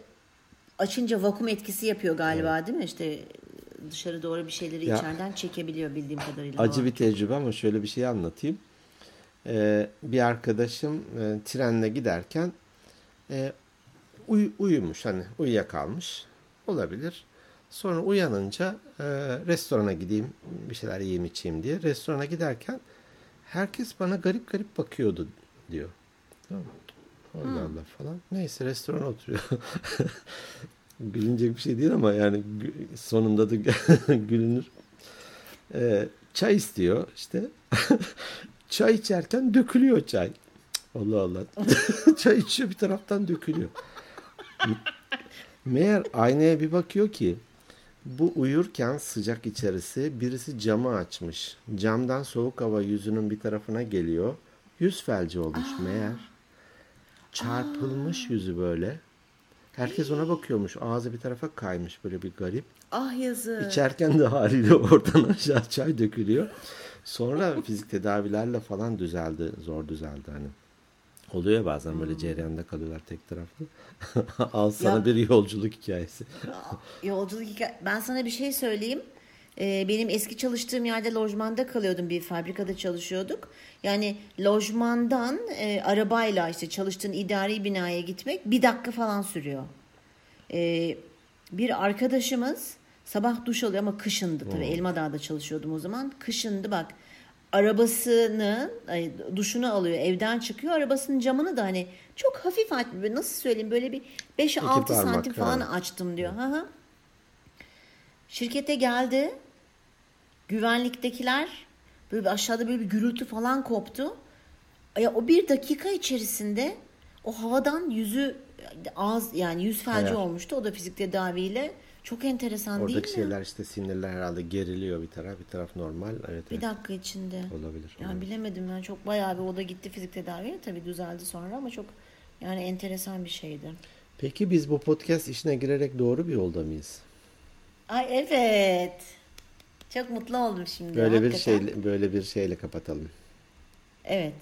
açınca vakum etkisi yapıyor galiba değil mi? İşte dışarı doğru bir şeyleri Ya, içeriden çekebiliyor bildiğim kadarıyla. acı bir tecrübe ama şöyle bir şey anlatayım. Ee, bir arkadaşım e, trenle giderken e, uy- uyumuş hani uyuyakalmış olabilir. Sonra uyanınca e, restorana gideyim bir şeyler yiyeyim içeyim diye restorana giderken herkes bana garip garip bakıyordu diyor. Tamam mı? Allah Allah falan. Neyse restorana oturuyor. Gülünecek bir şey değil ama yani sonunda da gülünür. Ee, Çay istiyor işte. çay içerken dökülüyor çay. Allah Allah. çay içiyor bir taraftan dökülüyor. Meğer aynaya bir bakıyor ki bu uyurken sıcak içerisi birisi camı açmış. Camdan soğuk hava yüzünün bir tarafına geliyor. Yüz felci olmuş meğer. Çarpılmış yüzü böyle. Herkes ona bakıyormuş. Ağzı bir tarafa kaymış böyle bir garip. Ah yazık. İçerken de haliyle oradan aşağı çay dökülüyor. Sonra fizik tedavilerle falan düzeldi. Zor düzeldi hani. Oluyor bazen böyle cereyanda kalıyorlar tek taraflı. Al sana Ya- bir yolculuk hikayesi. Yolculuk hikaye. Ben sana bir şey söyleyeyim. Ee, benim eski çalıştığım yerde lojmanda kalıyordum. Bir fabrikada çalışıyorduk. Yani lojmandan e, arabayla işte çalıştığın idari binaya gitmek bir dakika falan sürüyor. Ee, bir arkadaşımız sabah duş alıyor ama kışındı tabii. Elmadağ'da çalışıyordum o zaman. Kışındı bak. Arabasını, ay, duşunu alıyor, evden çıkıyor. Arabasının camını da hani çok hafif aç, böyle nasıl söyleyeyim böyle bir 5-6 parmak, santim falan ha. açtım diyor. Hı hı. Şirkete geldi. Güvenliktekiler böyle bir aşağıda böyle bir gürültü falan koptu. Ya o bir dakika içerisinde o havadan yüzü ağız yani yüz felci Evet. olmuştu. O da fizik tedaviyle. Çok enteresan Oradaki değil mi? şeyler işte sinirler herhalde geriliyor bir taraf bir taraf normal. Evet, Bir evet. dakika içinde. Olabilir. Yani bilemedim ben çok bayağı bir o da gitti fizik tedaviye tabii düzeldi sonra ama çok yani enteresan bir şeydi. Peki biz bu podcast işine girerek doğru bir yolda mıyız? Ay evet. Çok mutlu oldum şimdi. Böyle bir hakikaten. şey böyle bir şeyle kapatalım. Evet.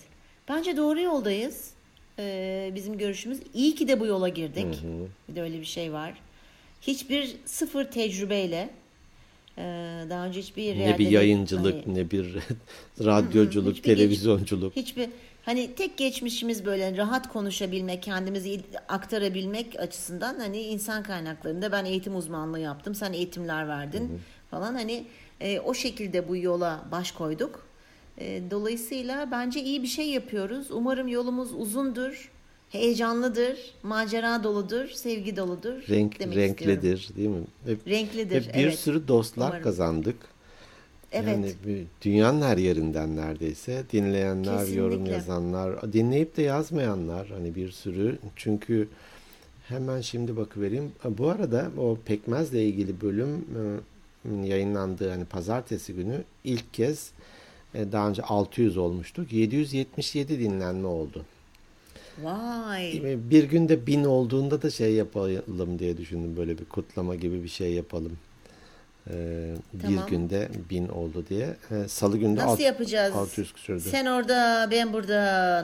Bence doğru yoldayız. Ee, bizim görüşümüz. İyi ki de bu yola girdik. Bir de öyle bir şey var. Hiçbir sıfır tecrübeyle e, daha önce hiçbir yerde Ne bir yayıncılık, hani ne bir radyoculuk, hiçbir geç- televizyonculuk. hiçbir hani tek geçmişimiz böyle rahat konuşabilmek, kendimizi il- aktarabilmek açısından hani insan kaynaklarında ben eğitim uzmanlığı yaptım, sen eğitimler verdin falan hani e, o şekilde bu yola baş koyduk. E, dolayısıyla bence iyi bir şey yapıyoruz. Umarım yolumuz uzundur, heyecanlıdır, macera doludur, sevgi doludur. Renk demek renklidir istiyorum. değil mi? Ve, Renklidir. ve bir evet. sürü dostlar Umarım. kazandık. Evet. Yani dünyanın her yerinden neredeyse dinleyenler, yorum Kesinlikle. yazanlar, dinleyip de yazmayanlar hani bir sürü. Çünkü hemen şimdi bakıvereyim. Bu arada o pekmezle ilgili bölüm e, yayınlandığı hani pazartesi günü ilk kez e, daha önce 600 olmuştuk. 777 dinlenme oldu. Vay. E, Bir günde 1000 olduğunda da şey yapalım diye düşündüm. Böyle bir kutlama gibi bir şey yapalım. E, Tamam. Bir günde 1000 oldu diye. E, Salı günde Nasıl alt- yapacağız? 600 küsürdü. Sen orada, ben burada.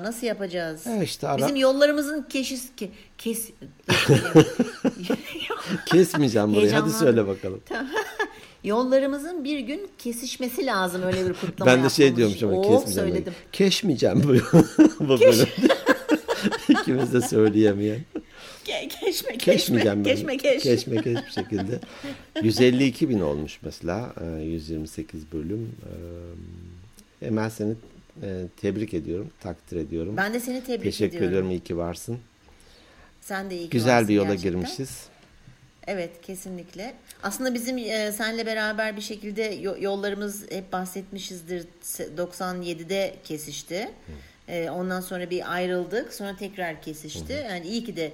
Nasıl yapacağız? E işte ara- Bizim yollarımızın keşis ke, kes Kesmeyeceğim burayı. Hadi söyle bakalım. Yollarımızın bir gün kesişmesi lazım öyle bir kutlama ben de şey diyormuş ama kesmeyeceğim. söyledim. Keşmeyeceğim bu, bu bölüm. İkimiz de söyleyemeyen. Ke, keşme, keşme, Keşmeyeceğim ben. keşme, keş. Keşme keş bir şekilde. 152 bin olmuş mesela. e, 128 bölüm. E, Emel seni e, tebrik ediyorum. Takdir ediyorum. Ben de seni tebrik Teşekkür ediyorum. ediyorum. İyi ki varsın. Sen de iyi ki Güzel bir yola gerçekten. girmişiz. Evet kesinlikle. Aslında bizim e, senle beraber bir şekilde yo- yollarımız hep bahsetmişizdir. Se- 97'de kesişti. E, ondan sonra bir ayrıldık. Sonra tekrar kesişti. Yani iyi ki de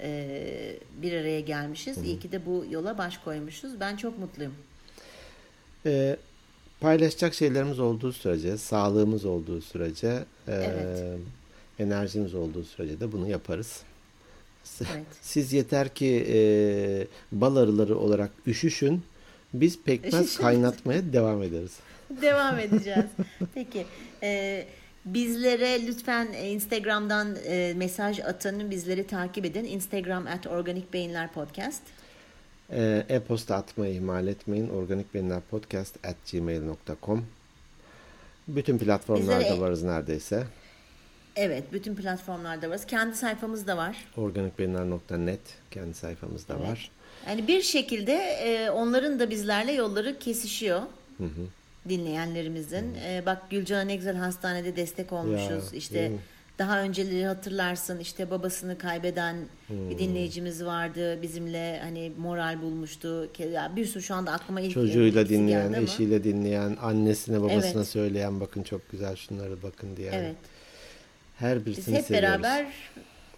e, bir araya gelmişiz. İyi ki de bu yola baş koymuşuz. Ben çok mutluyum. E, paylaşacak şeylerimiz olduğu sürece, sağlığımız olduğu sürece, e, Evet. enerjimiz olduğu sürece de bunu yaparız. Evet. Siz yeter ki e, bal arıları olarak üşüşün. Biz pekmez Üşüşün. kaynatmaya devam ederiz. Devam edeceğiz. Peki. e, bizlere lütfen e, Instagram'dan e, mesaj atın. Bizleri takip edin. Instagram at Organik Beyinler Podcast. E, e-posta atmayı ihmal etmeyin. Organikbeyinlerpodcast at gmail.com Bütün platformlarda Bizlere- varız neredeyse. Evet. Bütün platformlarda varız. Kendi sayfamız da var. Organikbeyinler.net kendi sayfamızda Evet. var. Yani bir şekilde e, onların da bizlerle yolları kesişiyor. Dinleyenlerimizin. E, bak Gülcan'a ne güzel hastanede destek olmuşuz. Ya, işte? Daha önceleri hatırlarsın işte babasını kaybeden Hmm. bir dinleyicimiz vardı. Bizimle hani moral bulmuştu. Ya bir sürü şu anda aklıma ilk Çocuğuyla dinleyen, geldi eşiyle dinleyen, annesine babasına Evet. söyleyen bakın çok güzel şunları bakın diye. Evet. Her Biz birisini hep seviyoruz. beraber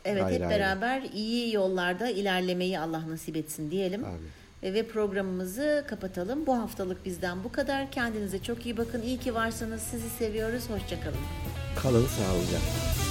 evet Ayrı hep ayrı. beraber iyi yollarda ilerlemeyi Allah nasip etsin diyelim. Amin. Ve programımızı kapatalım. Bu haftalık bizden bu kadar. Kendinize çok iyi bakın. İyi ki varsınız. Sizi seviyoruz. Hoşçakalın. Kalın sağlıcakla.